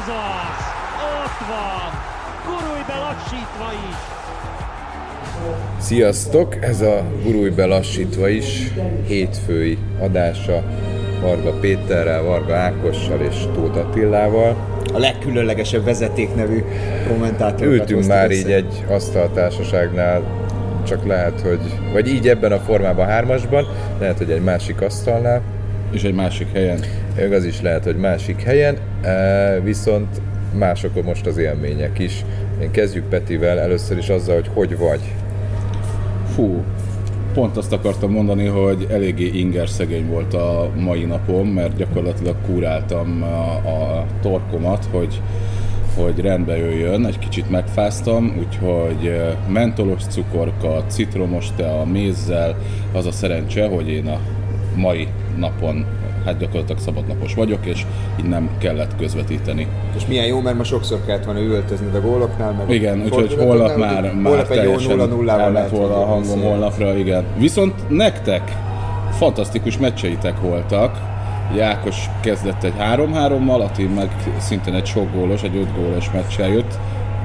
Ez az! Ott van! Gurulj be lassítva is! Sziasztok! Ez a Gurulj be lassítva is hétfői adása Varga Péterrel, Varga Ákossal és Tóth Attillával. A legkülönlegesebb vezeték nevű kommentátor. Ültünk már így egy asztaltársaságnál, csak lehet, hogy, vagy így ebben a formában hármasban, lehet, hogy egy másik asztalnál, És egy másik helyen. Még az is lehet, hogy másik helyen, e, viszont mások most az élmények is. Én kezdjük Petivel először is azzal, hogy hogy vagy. Fú, pont azt akartam mondani, hogy eléggé inger szegény volt a mai napom, mert gyakorlatilag kúráltam a, a torkomat, hogy hogy rendbe jöjjön, egy kicsit megfáztam, úgyhogy eh, mentolos cukorka, citromos tea, mézzel, az a szerencse, hogy én a mai napon hát gyakorlatilag szabadnapos vagyok, és így nem kellett közvetíteni. És milyen jó, mert ma sokszor kellett volna üvöltözned a góloknál, meg Igen, úgyhogy holnap már, már holnap egy jó teljesen 0 0 elment volna a hangom holnapra, igen. Viszont nektek fantasztikus meccseitek voltak. Ugye Ákos kezdett egy 3-3-mal, Ati meg szintén egy sok gólos, egy 5 gólos meccsel jött.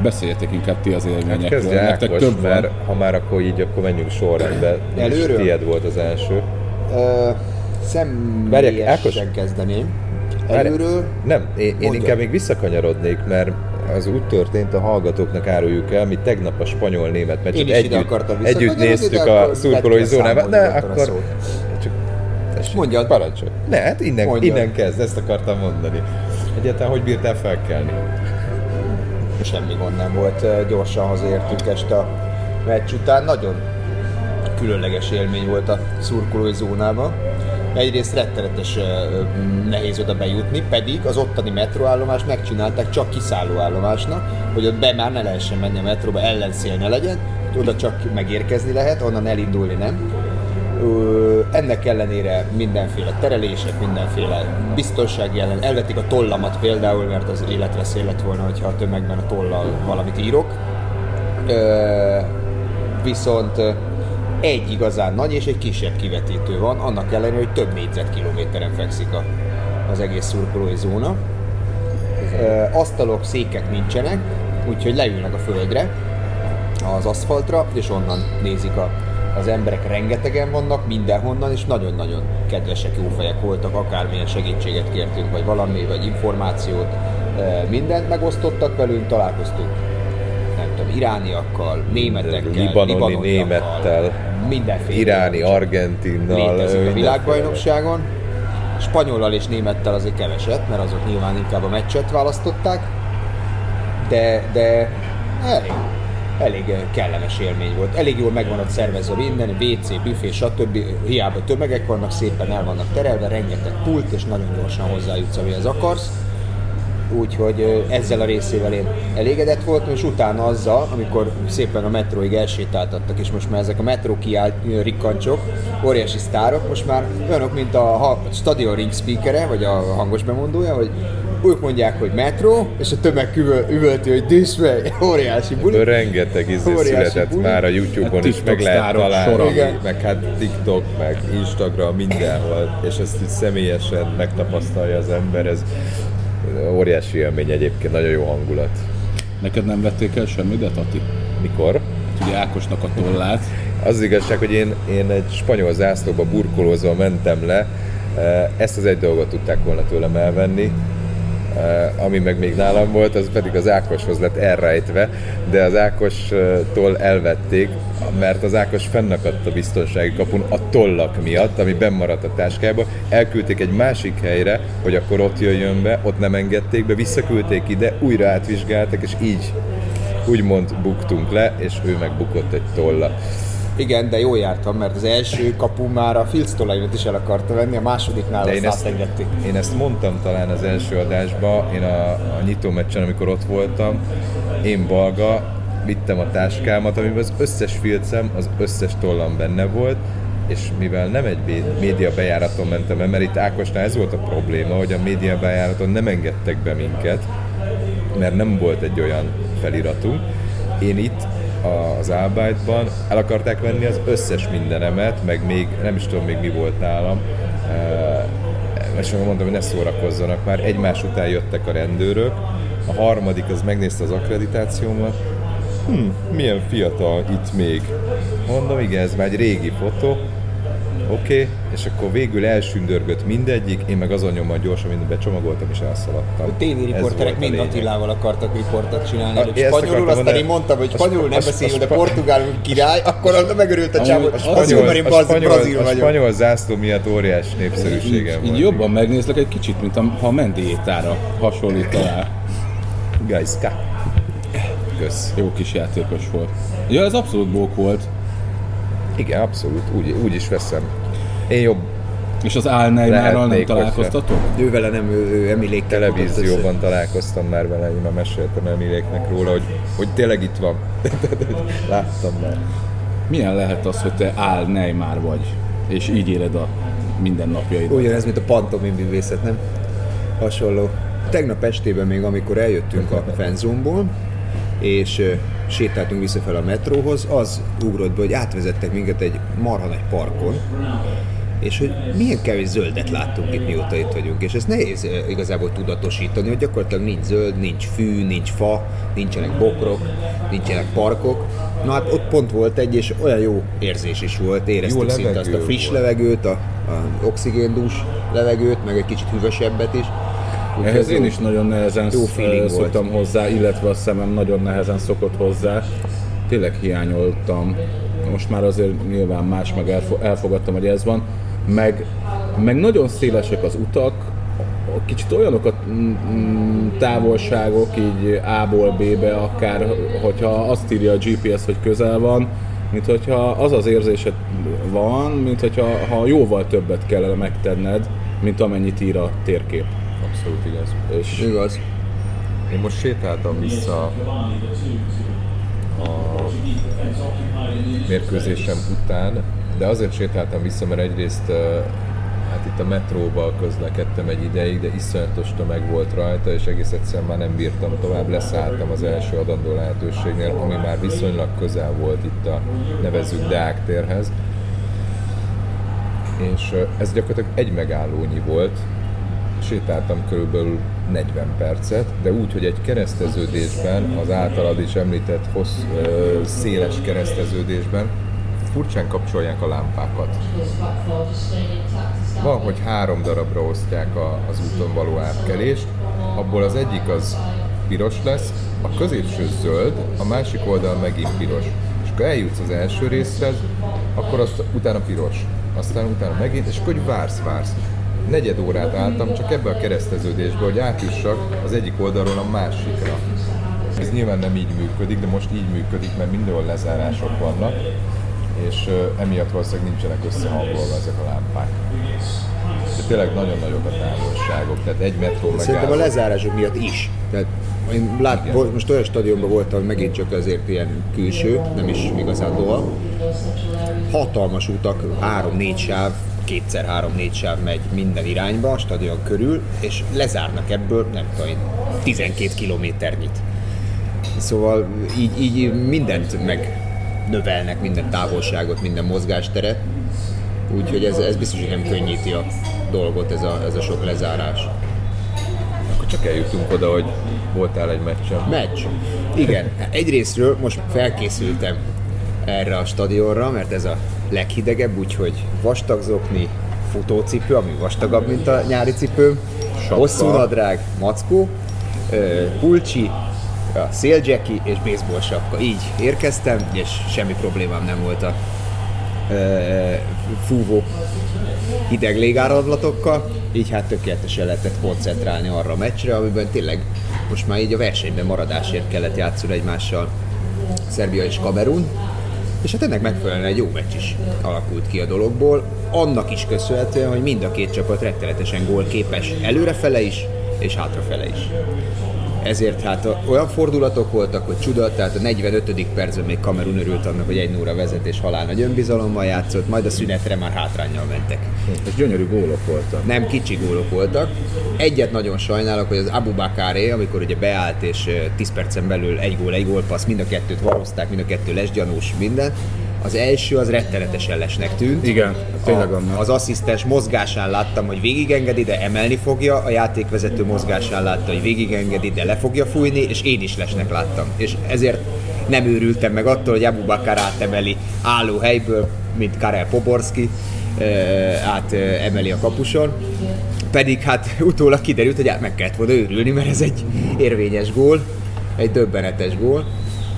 Beszéljetek inkább ti az élményekről. Kezdje Nektek Ákos, több mert van. ha már akkor így, akkor menjünk sorrendbe. Előről? Tied volt az első. Ákos? Személyesen kezdeném. Előről Nem, én, én inkább még visszakanyarodnék, mert az úgy történt, a hallgatóknak áruljuk el, mi tegnap a spanyol-német meccset együtt, együtt néztük a szurkolói zónában. Ne, akkor csak tessék, Mondjad. Parancsolj. Ne, hát innen, Mondjad. innen kezd, ezt akartam mondani. Egyáltalán hogy bírtál felkelni? semmi gond nem volt, gyorsan hazaértünk este a meccs után. Nagyon különleges élmény volt a szurkolói zónában. Egyrészt rettenetes nehéz oda bejutni, pedig az ottani metróállomást megcsinálták csak kiszállóállomásnak, hogy ott be már ne lehessen menni a metróba, ellenszél ne legyen, oda csak megérkezni lehet, onnan elindulni nem. Ennek ellenére mindenféle terelések, mindenféle biztonsági ellen, elvetik a tollamat például, mert az életveszély lett volna, hogyha a tömegben a tollal valamit írok. Viszont egy igazán nagy és egy kisebb kivetítő van, annak ellenére, hogy több négyzetkilométeren fekszik a, az egész szurkolói zóna. Ö, asztalok, székek nincsenek, úgyhogy leülnek a földre, az aszfaltra, és onnan nézik a, az emberek. Rengetegen vannak, mindenhonnan, és nagyon-nagyon kedvesek, jó fejek voltak, akármilyen segítséget kértünk, vagy valami, vagy információt, mindent megosztottak velünk, találkoztunk nem tudom, irániakkal, németekkel, Libanoni libanoniakkal, némettel, mindenféle. Iráni, argentinnal. létezik a világbajnokságon. Spanyollal és némettel azért keveset, mert azok nyilván inkább a meccset választották, de, de elég, elég kellemes élmény volt. Elég jól megvan ott szervezve minden, WC, büfé, stb. Hiába tömegek vannak, szépen el vannak terelve, rengeteg pult, és nagyon gyorsan hozzájutsz, amihez akarsz. Úgyhogy ezzel a részével én elégedett voltam, és utána azzal, amikor szépen a metróig elsétáltattak, és most már ezek a metró kiállt rikkancsok, óriási sztárok, most már olyanok, mint a stadion ring speakere, vagy a hangos bemondója, hogy ők mondják, hogy metró, és a tömeg üvöl, üvölti, hogy this way, óriási buli. Ebből rengeteg izé született buli. már a Youtube-on A is, meg lehet találni, sora. Igen. meg hát TikTok, meg Instagram, mindenhol, és ezt így személyesen megtapasztalja az ember, ez óriási élmény egyébként, nagyon jó hangulat. Neked nem vették el semmit, de Tati? Mikor? Ugye Ákosnak a tollát. Az az igazság, hogy én, én egy spanyol zászlóba burkolózva mentem le, ezt az egy dolgot tudták volna tőlem elvenni, ami meg még nálam volt, az pedig az Ákoshoz lett elrejtve, de az Ákostól elvették, mert az Ákos fennakadt a biztonsági kapun a tollak miatt, ami bennmaradt a táskába, elküldték egy másik helyre, hogy akkor ott jöjjön be, ott nem engedték be, visszaküldték ide, újra átvizsgáltak, és így úgymond buktunk le, és ő megbukott egy tolla. Igen, de jól jártam, mert az első kapu már a Fields tollaimat is el akarta venni, a másodiknál De azt én ezt, átengedték. én ezt mondtam talán az első adásban, én a, a nyitó meccsen, amikor ott voltam, én balga, vittem a táskámat, amiben az összes filcem, az összes tollam benne volt, és mivel nem egy média bejáraton mentem el, mert itt Ákosnál ez volt a probléma, hogy a média bejáraton nem engedtek be minket, mert nem volt egy olyan feliratunk. Én itt az Albájtban el akarták venni az összes mindenemet, meg még nem is tudom még mi volt nálam. Eh, És mondtam, hogy ne szórakozzanak már. Egymás után jöttek a rendőrök, A harmadik az megnézte az akkreditációmat. Hm, milyen fiatal itt még. Mondom, igen, ez már egy régi fotó. Oké, okay. és akkor végül elsündörgött mindegyik, én meg azon nyomban gyorsan mindent becsomagoltam és elszaladtam. A tévé Ez riporterek volt a mind. Attilával akartak riportot csinálni, A- előbb spanyolul, aztán mondani. én mondtam, hogy spanyolul spa- nem a de portugálul király, akkor az megörült a csávó, a spanyol, mert én brazil, spanyol, brazil a vagyok. spanyol zászló miatt óriás népszerűségem Így van. jobban megnézlek egy kicsit, mint a, ha a Mendiétára hasonlítanál. Gajszka. Kösz. Jó kis játékos volt. Ja, ez abszolút bók volt. Igen, abszolút, úgy, úgy is veszem. Én jobb És az Álneymárral nem találkoztatok? Ő vele nem, ő, ő Emilékkel televízióban találkoztam már vele, én már meséltem Emiléknek róla, hogy, hogy tényleg itt van. Láttam már. Milyen lehet az, hogy te Ál Neymar vagy, és így éled a mindennapjaidat? Ugyanez, mint a pantomim művészet, nem? Hasonló. Tegnap estében még, amikor eljöttünk a fenzumból, és sétáltunk visszafel a metróhoz, az ugrott be, hogy átvezettek minket egy marha nagy parkon, és hogy milyen kevés zöldet láttunk itt, mióta itt vagyunk. És ez nehéz igazából tudatosítani, hogy gyakorlatilag nincs zöld, nincs fű, nincs fa, nincsenek bokrok, nincsenek parkok. Na hát ott pont volt egy, és olyan jó érzés is volt, éreztük szinte azt a friss volt. levegőt, a, a oxigéndús levegőt, meg egy kicsit hűvösebbet is. Úgyhogy Ehhez ez én is nagyon nehezen jó sz- feeling volt. szoktam hozzá, illetve a szemem nagyon nehezen szokott hozzá. Tényleg hiányoltam. Most már azért nyilván más, meg elfo- elfogadtam, hogy ez van. Meg, meg nagyon szélesek az utak, kicsit olyanok a mm, mm, távolságok, így A-ból B-be, akár hogyha azt írja a GPS, hogy közel van, mint hogyha az az érzésed van, mint hogyha ha jóval többet kellene megtenned, mint amennyit ír a térkép. Abszolút igaz. És Igaz. Én most sétáltam vissza a mérkőzésem után, de azért sétáltam vissza, mert egyrészt hát itt a metróba közlekedtem egy ideig, de iszonyatos tömeg volt rajta, és egész egyszerűen már nem bírtam tovább, leszálltam az első adandó lehetőségnél, ami már viszonylag közel volt itt a nevezzük Deák térhez. És ez gyakorlatilag egy megállónyi volt, sétáltam körülbelül 40 percet, de úgy, hogy egy kereszteződésben, az általad is említett hossz, ö, széles kereszteződésben furcsán kapcsolják a lámpákat. Van, hogy három darabra osztják a, az úton való átkelést, abból az egyik az piros lesz, a középső zöld, a másik oldal megint piros. És akkor eljutsz az első részre, akkor azt utána piros, aztán utána megint, és akkor hogy vársz, vársz. Negyed órát álltam csak ebbe a kereszteződésbe, hogy átjussak az egyik oldalról a másikra. Ez nyilván nem így működik, de most így működik, mert mindenhol lezárások vannak, és emiatt valószínűleg nincsenek összehangolva ezek a lámpák. De tényleg nagyon nagyok a távolságok, tehát egy metró Szerintem a megálló. lezárások miatt is. Tehát én lát, volt- most olyan stadionban voltam, hogy megint csak azért ilyen külső, nem is igazán doha. Hatalmas utak, három-négy sáv, kétszer három-négy sáv megy minden irányba a stadion körül, és lezárnak ebből, nem tudom én, 12 kilométernyit. Szóval így, így mindent meg növelnek, minden távolságot, minden mozgásteret. Úgyhogy ez, ez biztos, hogy nem könnyíti a dolgot, ez a, ez a sok lezárás. Akkor csak eljutunk oda, hogy voltál egy meccsen. Meccs. Igen. Egyrésztről most felkészültem erre a stadionra, mert ez a leghidegebb, úgyhogy vastag zokni, futócipő, ami vastagabb, mint a nyári cipő, Sapka. hosszú nadrág, mackó, pulcsi, a széljacki és baseball sapka. Így érkeztem, és semmi problémám nem volt a ö, fúvó hideg légáramlatokkal, így hát tökéletesen lehetett koncentrálni arra a meccsre, amiben tényleg most már így a versenyben maradásért kellett játszani egymással Szerbia és Kamerun, és hát ennek megfelelően egy jó meccs is alakult ki a dologból, annak is köszönhetően, hogy mind a két csapat rettenetesen gólképes előrefele is, és hátrafele is. Ezért hát olyan fordulatok voltak, hogy csuda, tehát a 45. percben még Kamerun örült annak, hogy egy nóra vezet és halál nagy önbizalommal játszott, majd a szünetre már hátrányjal mentek. És gyönyörű gólok voltak. Nem kicsi gólok voltak. Egyet nagyon sajnálok, hogy az Abu Bakáré, amikor ugye beállt és ö, 10 percen belül egy gól, egy gólpassz, mind a kettőt valózták, mind a kettő lesgyanús, minden, Az első az rettenetesen lesnek tűnt. Igen, tényleg annak. Az asszisztens mozgásán láttam, hogy végigengedi, de emelni fogja, a játékvezető mozgásán látta, hogy végigengedi, de le fogja fújni, és én is lesnek láttam. És ezért nem őrültem meg attól, hogy Abu Bakar átemeli álló helyből, mint Karel Poborski, átemeli a kapuson. Pedig hát utólag kiderült, hogy meg kellett volna őrülni, mert ez egy érvényes gól, egy döbbenetes gól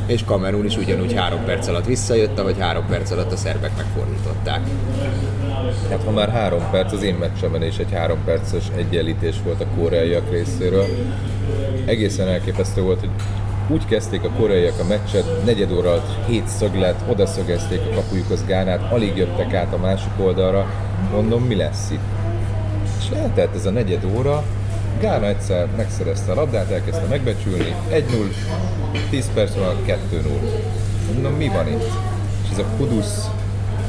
és Kamerun is ugyanúgy három perc alatt visszajött, ahogy három perc alatt a szerbek megfordították. Hát ha már három perc, az én meccsemen is egy három perces egyenlítés volt a koreaiak részéről. Egészen elképesztő volt, hogy úgy kezdték a koreaiak a meccset, negyed óra alatt hét szöglet, odaszögezték a kapujukhoz Gánát, alig jöttek át a másik oldalra, mondom, mi lesz itt? És lehetett ez a negyed óra, Gána egyszer megszerezte a labdát, elkezdte megbecsülni, 1-0, 10 perc van, 2-0. Mondom, mi van itt? És ez a Kudusz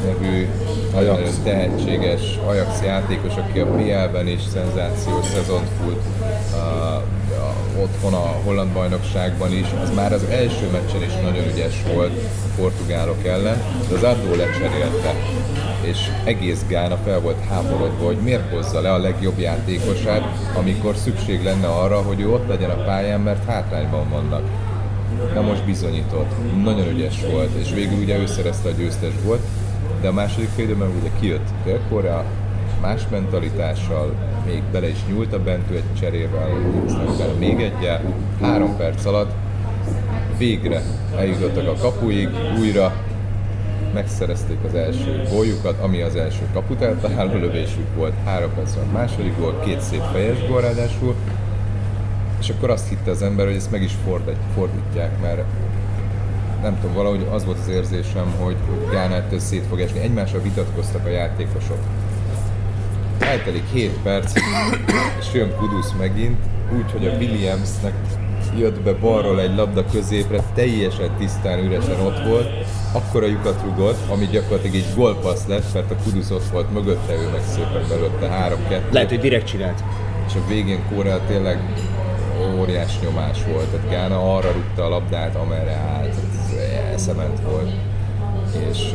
nevű nagyon tehetséges Ajax játékos, aki a PL-ben is szenzációs szezont fut, otthon a holland bajnokságban is, az már az első meccsen is nagyon ügyes volt portugálok ellen, de az Adó lecserélte és egész Gána fel volt háborodva, hogy miért hozza le a legjobb játékosát, amikor szükség lenne arra, hogy ő ott legyen a pályán, mert hátrányban vannak. Na most bizonyított. Nagyon ügyes volt, és végül ugye ő szerezte a győztes volt, de a második fél időben ugye kijött Dél-Korea, más mentalitással, még bele is nyúlt a bentő egy cserével, aztán még egyel, három perc alatt végre eljutottak a kapuig, újra megszerezték az első góljukat, ami az első kaput eltaláló lövésük volt, három perc a második gól, két szép fejes gól ráadásul, és akkor azt hitte az ember, hogy ezt meg is fordítják, mert nem tudom, valahogy az volt az érzésem, hogy, Gánától szét fog esni. Egymással vitatkoztak a játékosok. Eltelik 7 perc, és jön Kudusz megint, úgy, hogy a Williamsnek jött be balról egy labda középre, teljesen tisztán üresen ott volt, akkora lyukat rugott, ami gyakorlatilag egy gólpassz lett, mert a Kudusz ott volt mögötte, ő meg szépen belőtte 3-2. Lehet, hogy direkt csinált. És a végén Korea tényleg óriás nyomás volt, tehát Gána arra rúgta a labdát, amerre állt, eszement volt, és,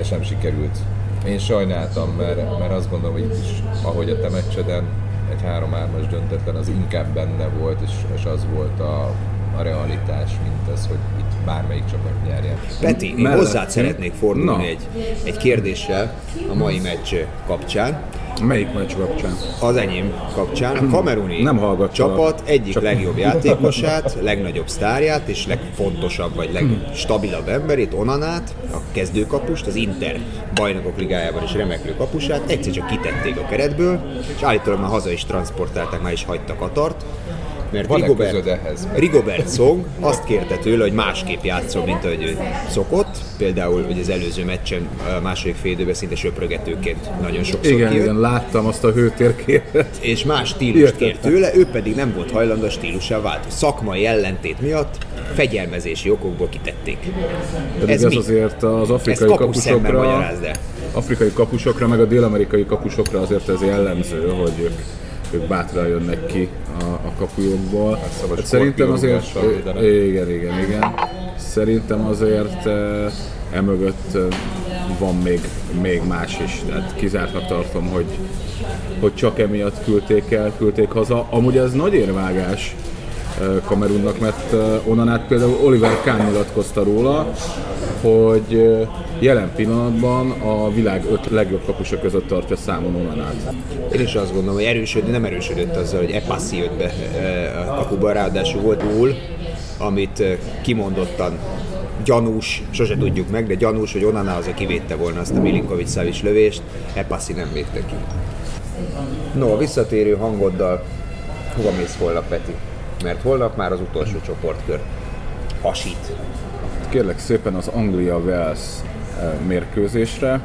és nem sikerült. Én sajnáltam, mert, mert azt gondolom, hogy itt is, ahogy a te meccseden, egy 3-3-as döntetlen az inkább benne volt, és, és az volt a, a realitás, mint az, hogy itt bármelyik csapat nyerjen. Peti, én hozzád szeretnék fordulni egy, egy kérdéssel a mai meccs kapcsán. Melyik meccs kapcsán? Az enyém kapcsán. A kameruni Nem csapat egyik Csak- legjobb játékosát, legnagyobb sztárját és legfontosabb vagy legstabilabb emberét, Onanát, a kezdőkapust, az Inter bajnokok ligájában is remeklő kapusát, egyszer csak kitették a keretből, és állítólag már haza is transportálták, már is hagyta Katart, mert Van-e Rigobert? Rigobert Song azt kérte tőle, hogy másképp játszon, mint ahogy ő szokott. Például hogy az előző meccsen a második fél időben szinte söprögetőként nagyon sokszor Igen, kijött igen, láttam azt a hőtérképet. és más stílust kért tőle, ő pedig nem volt hajlandó a stílusá változni. Szakmai ellentét miatt fegyelmezési okokból kitették. Pedig ez, Ez mi? azért az afrikai kapus kapusokra, afrikai kapusokra, meg a dél-amerikai kapusokra azért ez jellemző, hogy ők, ők bátran jönnek ki a, a kapujukból. szabad Hát szerintem azért, igen, igen, igen. Szerintem azért eh, emögött eh, van még, még más is, tehát kizártnak tartom, hogy, hogy csak emiatt küldték el, küldték haza. Amúgy ez nagy érvágás Kamerunnak, mert onnan át például Oliver Kahn nyilatkozta róla, hogy jelen pillanatban a világ öt legjobb kapusa között tartja számon Onanát. Én is azt gondolom, hogy erősödött, nem erősödött azzal, hogy Epassi jött be a kapuba, ráadásul volt gól, amit kimondottan gyanús, sose tudjuk meg, de gyanús, hogy Onana az, aki védte volna azt a Milinkovic Savic lövést, Epassi nem védte ki. No, visszatérő hangoddal hova mész holnap, Peti? Mert holnap már az utolsó csoportkör. Hasít. Kérlek szépen az Anglia-Wales eh, mérkőzésre.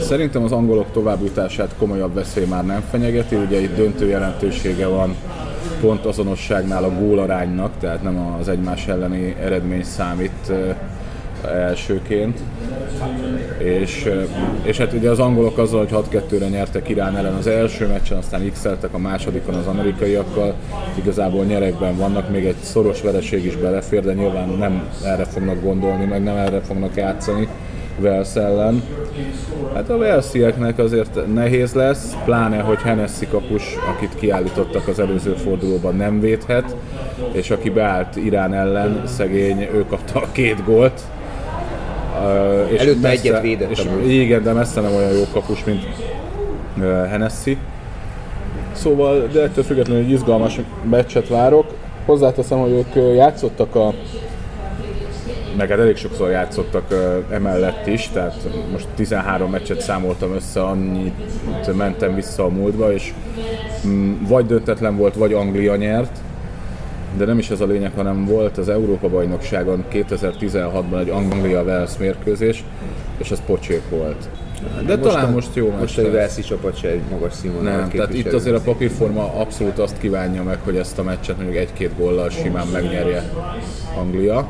Szerintem az angolok továbbjutását komolyabb veszély már nem fenyegeti, ugye itt döntő jelentősége van pont azonosságnál a gólaránynak, tehát nem az egymás elleni eredmény számít, eh, elsőként. És, és hát ugye az angolok azzal, hogy 6-2-re nyertek Irán ellen az első meccsen, aztán x a másodikon az amerikaiakkal, igazából nyerekben vannak, még egy szoros vereség is belefér, de nyilván nem erre fognak gondolni, meg nem erre fognak játszani Wales ellen. Hát a Walesieknek azért nehéz lesz, pláne, hogy Hennessy kapus, akit kiállítottak az előző fordulóban nem védhet, és aki beállt Irán ellen, szegény, ő kapta a két gólt. És Előtte messze, egyet védett és, Igen, de messze nem olyan jó kapus, mint Hennessy. Szóval, de ettől függetlenül egy izgalmas meccset várok. Hozzáteszem, hogy ők játszottak a meg hát elég sokszor játszottak emellett is, tehát most 13 meccset számoltam össze, annyit mentem vissza a múltba, és um, vagy döntetlen volt, vagy Anglia nyert, de nem is ez a lényeg, hanem volt az Európa-bajnokságon 2016-ban egy Anglia-Wales mérkőzés, és az pocsék volt. De most talán a, most jó Most a Velszi csapat se egy magas színvonal. Nem, tehát itt azért a papírforma abszolút azt kívánja meg, hogy ezt a meccset mondjuk egy-két góllal simán megnyerje Anglia.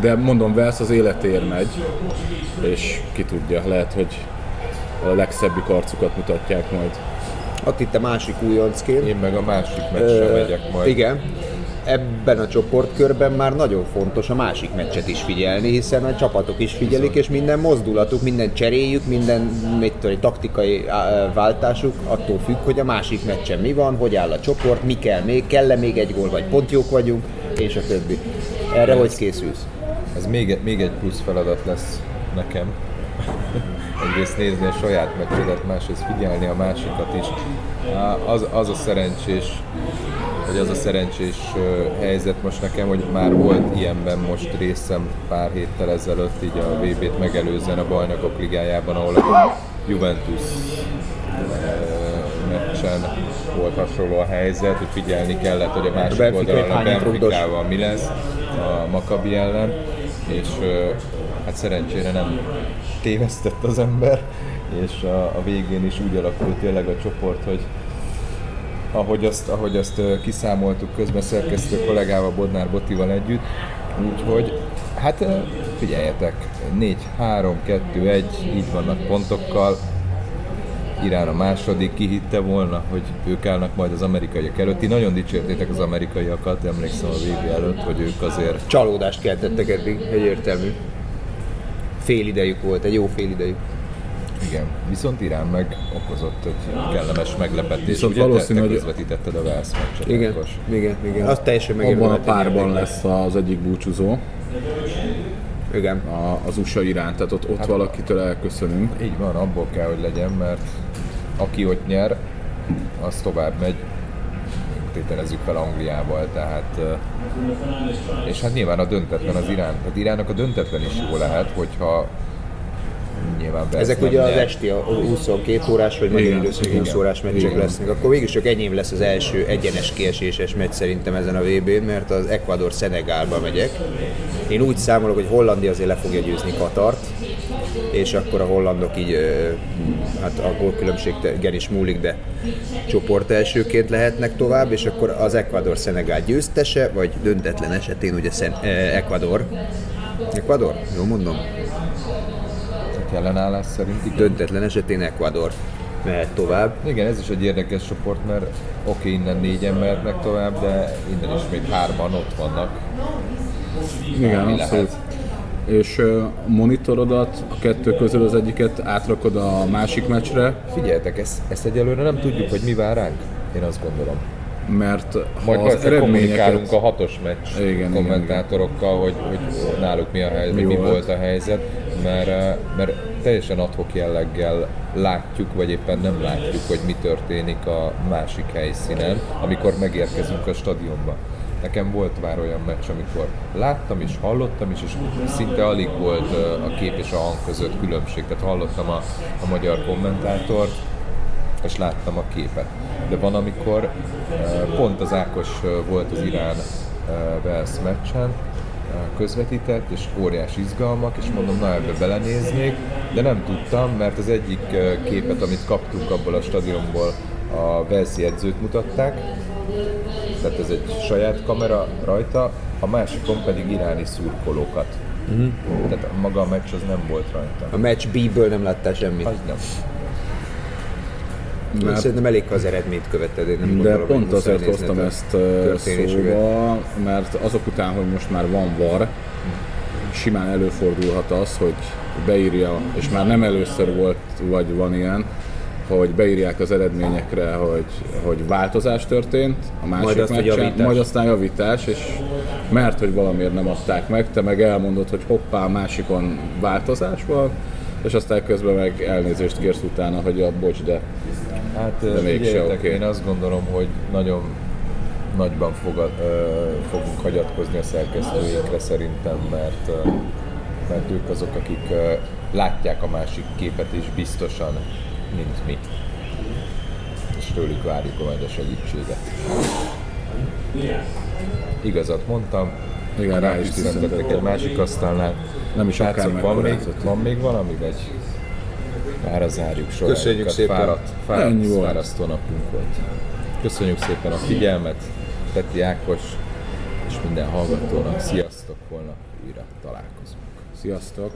De mondom, Vels az életér megy, és ki tudja, lehet, hogy a legszebbik arcukat mutatják majd. Ott itt a másik újoncként. Én meg a másik meccsre megyek majd. Igen, ebben a csoportkörben már nagyon fontos a másik meccset is figyelni, hiszen a csapatok is figyelik, és minden mozdulatuk, minden cseréjük, minden mit tudom, taktikai váltásuk attól függ, hogy a másik meccsen mi van, hogy áll a csoport, mi kell még, kell-e még egy gól, vagy pont jók vagyunk, és a többi. Erre ez, hogy készülsz? Ez még, még egy plusz feladat lesz nekem. Egyrészt nézni a saját meccsedet, másrészt figyelni a másikat is. Az, az a szerencsés hogy az a szerencsés helyzet most nekem, hogy már volt ilyenben most részem pár héttel ezelőtt, így a VB-t megelőzően a Bajnokok Ligájában, ahol a Juventus meccsen volt hasonló a helyzet, hogy figyelni kellett, hogy a másik oldalon a Benficával mi lesz a Makabi ellen, és hát szerencsére nem tévesztett az ember, és a, a végén is úgy alakult tényleg a csoport, hogy ahogy azt, ahogy azt kiszámoltuk közben szerkesztő kollégával, Bodnár Botival együtt. Úgyhogy, hát figyeljetek, 4, 3, 2, 1, így vannak pontokkal. Irán a második, ki hitte volna, hogy ők állnak majd az amerikaiak előtt. Ti nagyon dicsértétek az amerikaiakat, emlékszem a VB előtt, hogy ők azért... Csalódást keltettek eddig, egyértelmű. Fél idejük volt, egy jó fél idejük. Igen, viszont Irán meg okozott egy kellemes meglepetés. Viszont Ugye valószínű, hogy közvetítetted a Velsz meccset. Igen, igen, igen. Az teljesen Abban a párban lesz az egyik búcsúzó. Igen. A, az USA iránt, tehát ott, ott hát, valakitől elköszönünk. Így van, abból kell, hogy legyen, mert aki ott nyer, az tovább megy tételezzük fel Angliával, tehát és hát nyilván a döntetlen az Irán, tehát Iránnak a döntetlen is jó lehet, hogyha nyilván Ezek ugye az esti a 22 órás vagy magyar időszak 20 órás meccsek Igen. lesznek. Akkor végül csak enyém lesz az első egyenes kieséses meccs szerintem ezen a vb n mert az Ecuador Szenegálba megyek. Én úgy számolok, hogy Hollandia azért le fogja győzni Katart, és akkor a hollandok így, hát a gólkülönbségen is múlik, de csoport elsőként lehetnek tovább, és akkor az Ecuador Szenegál győztese, vagy döntetlen esetén ugye Szen- Ecuador. Ecuador? Jól mondom? Ellenállás szerint. Igen. Döntetlen esetén Ecuador mehet tovább. Igen, ez is egy érdekes csoport, mert oké, okay, innen négyen mehetnek tovább, de innen is még hárman ott vannak. Igen, abszolút. És a monitorodat, a kettő közül az egyiket átrakod a másik meccsre. Figyeljetek, ezt, ezt egyelőre nem tudjuk, hogy mi vár ránk. Én azt gondolom mert ha Majd az eredményeket... a hatos meccs igen, kommentátorokkal, igen, igen. Hogy, hogy náluk mi a helyzet, mi, mi volt. volt a helyzet, mert, eh, mert teljesen adhok jelleggel látjuk, vagy éppen nem látjuk, hogy mi történik a másik helyszínen, amikor megérkezünk a stadionba. Nekem volt már olyan meccs, amikor láttam és hallottam is, és szinte alig volt eh, a kép és a hang között különbség. Tehát hallottam a, a magyar kommentátort, és láttam a képet. De van, amikor eh, pont az Ákos volt az Irán Vels meccsen, közvetített, és óriás izgalmak, és mondom, na ebbe belenéznék, de nem tudtam, mert az egyik képet, amit kaptunk abból a stadionból, a Velszi edzőt mutatták, tehát ez egy saját kamera rajta, a másikon pedig iráni szurkolókat. Uh-huh. Tehát maga a meccs az nem volt rajta. A meccs B-ből nem láttál semmit. Az nem. Mert... Szerintem elég az eredményt követted, én nem De gondolom, pont azért hoztam ezt szóba, mert azok után, hogy most már van VAR, simán előfordulhat az, hogy beírja, és már nem először volt, vagy van ilyen, hogy beírják az eredményekre, hogy, hogy változás történt a másik Majd azt, meccsen, javítás. majd aztán javítás, és mert hogy valamiért nem adták meg, te meg elmondod, hogy hoppá, a másikon változás van, és aztán közben meg elnézést kérsz utána, hogy a bocs, de Hát De mégse oké. én azt gondolom, hogy nagyon nagyban fog, ö, fogunk hagyatkozni a szerkesztőinkre szerintem, mert, ö, mert ők azok, akik ö, látják a másik képet is biztosan, mint mi. És tőlük várjuk majd a segítséget. Igazat mondtam, Igen, rá is tüsszentettek. egy másik asztalnál. Nem is akár van még, van még valami, vagy már zárjuk soránkat. Köszönjük szépen. Fáradt, fáradt, fárasztó napunk volt. Köszönjük szépen a figyelmet, Peti Ákos, és minden hallgatónak. Sziasztok, holnap újra találkozunk. sziasztok!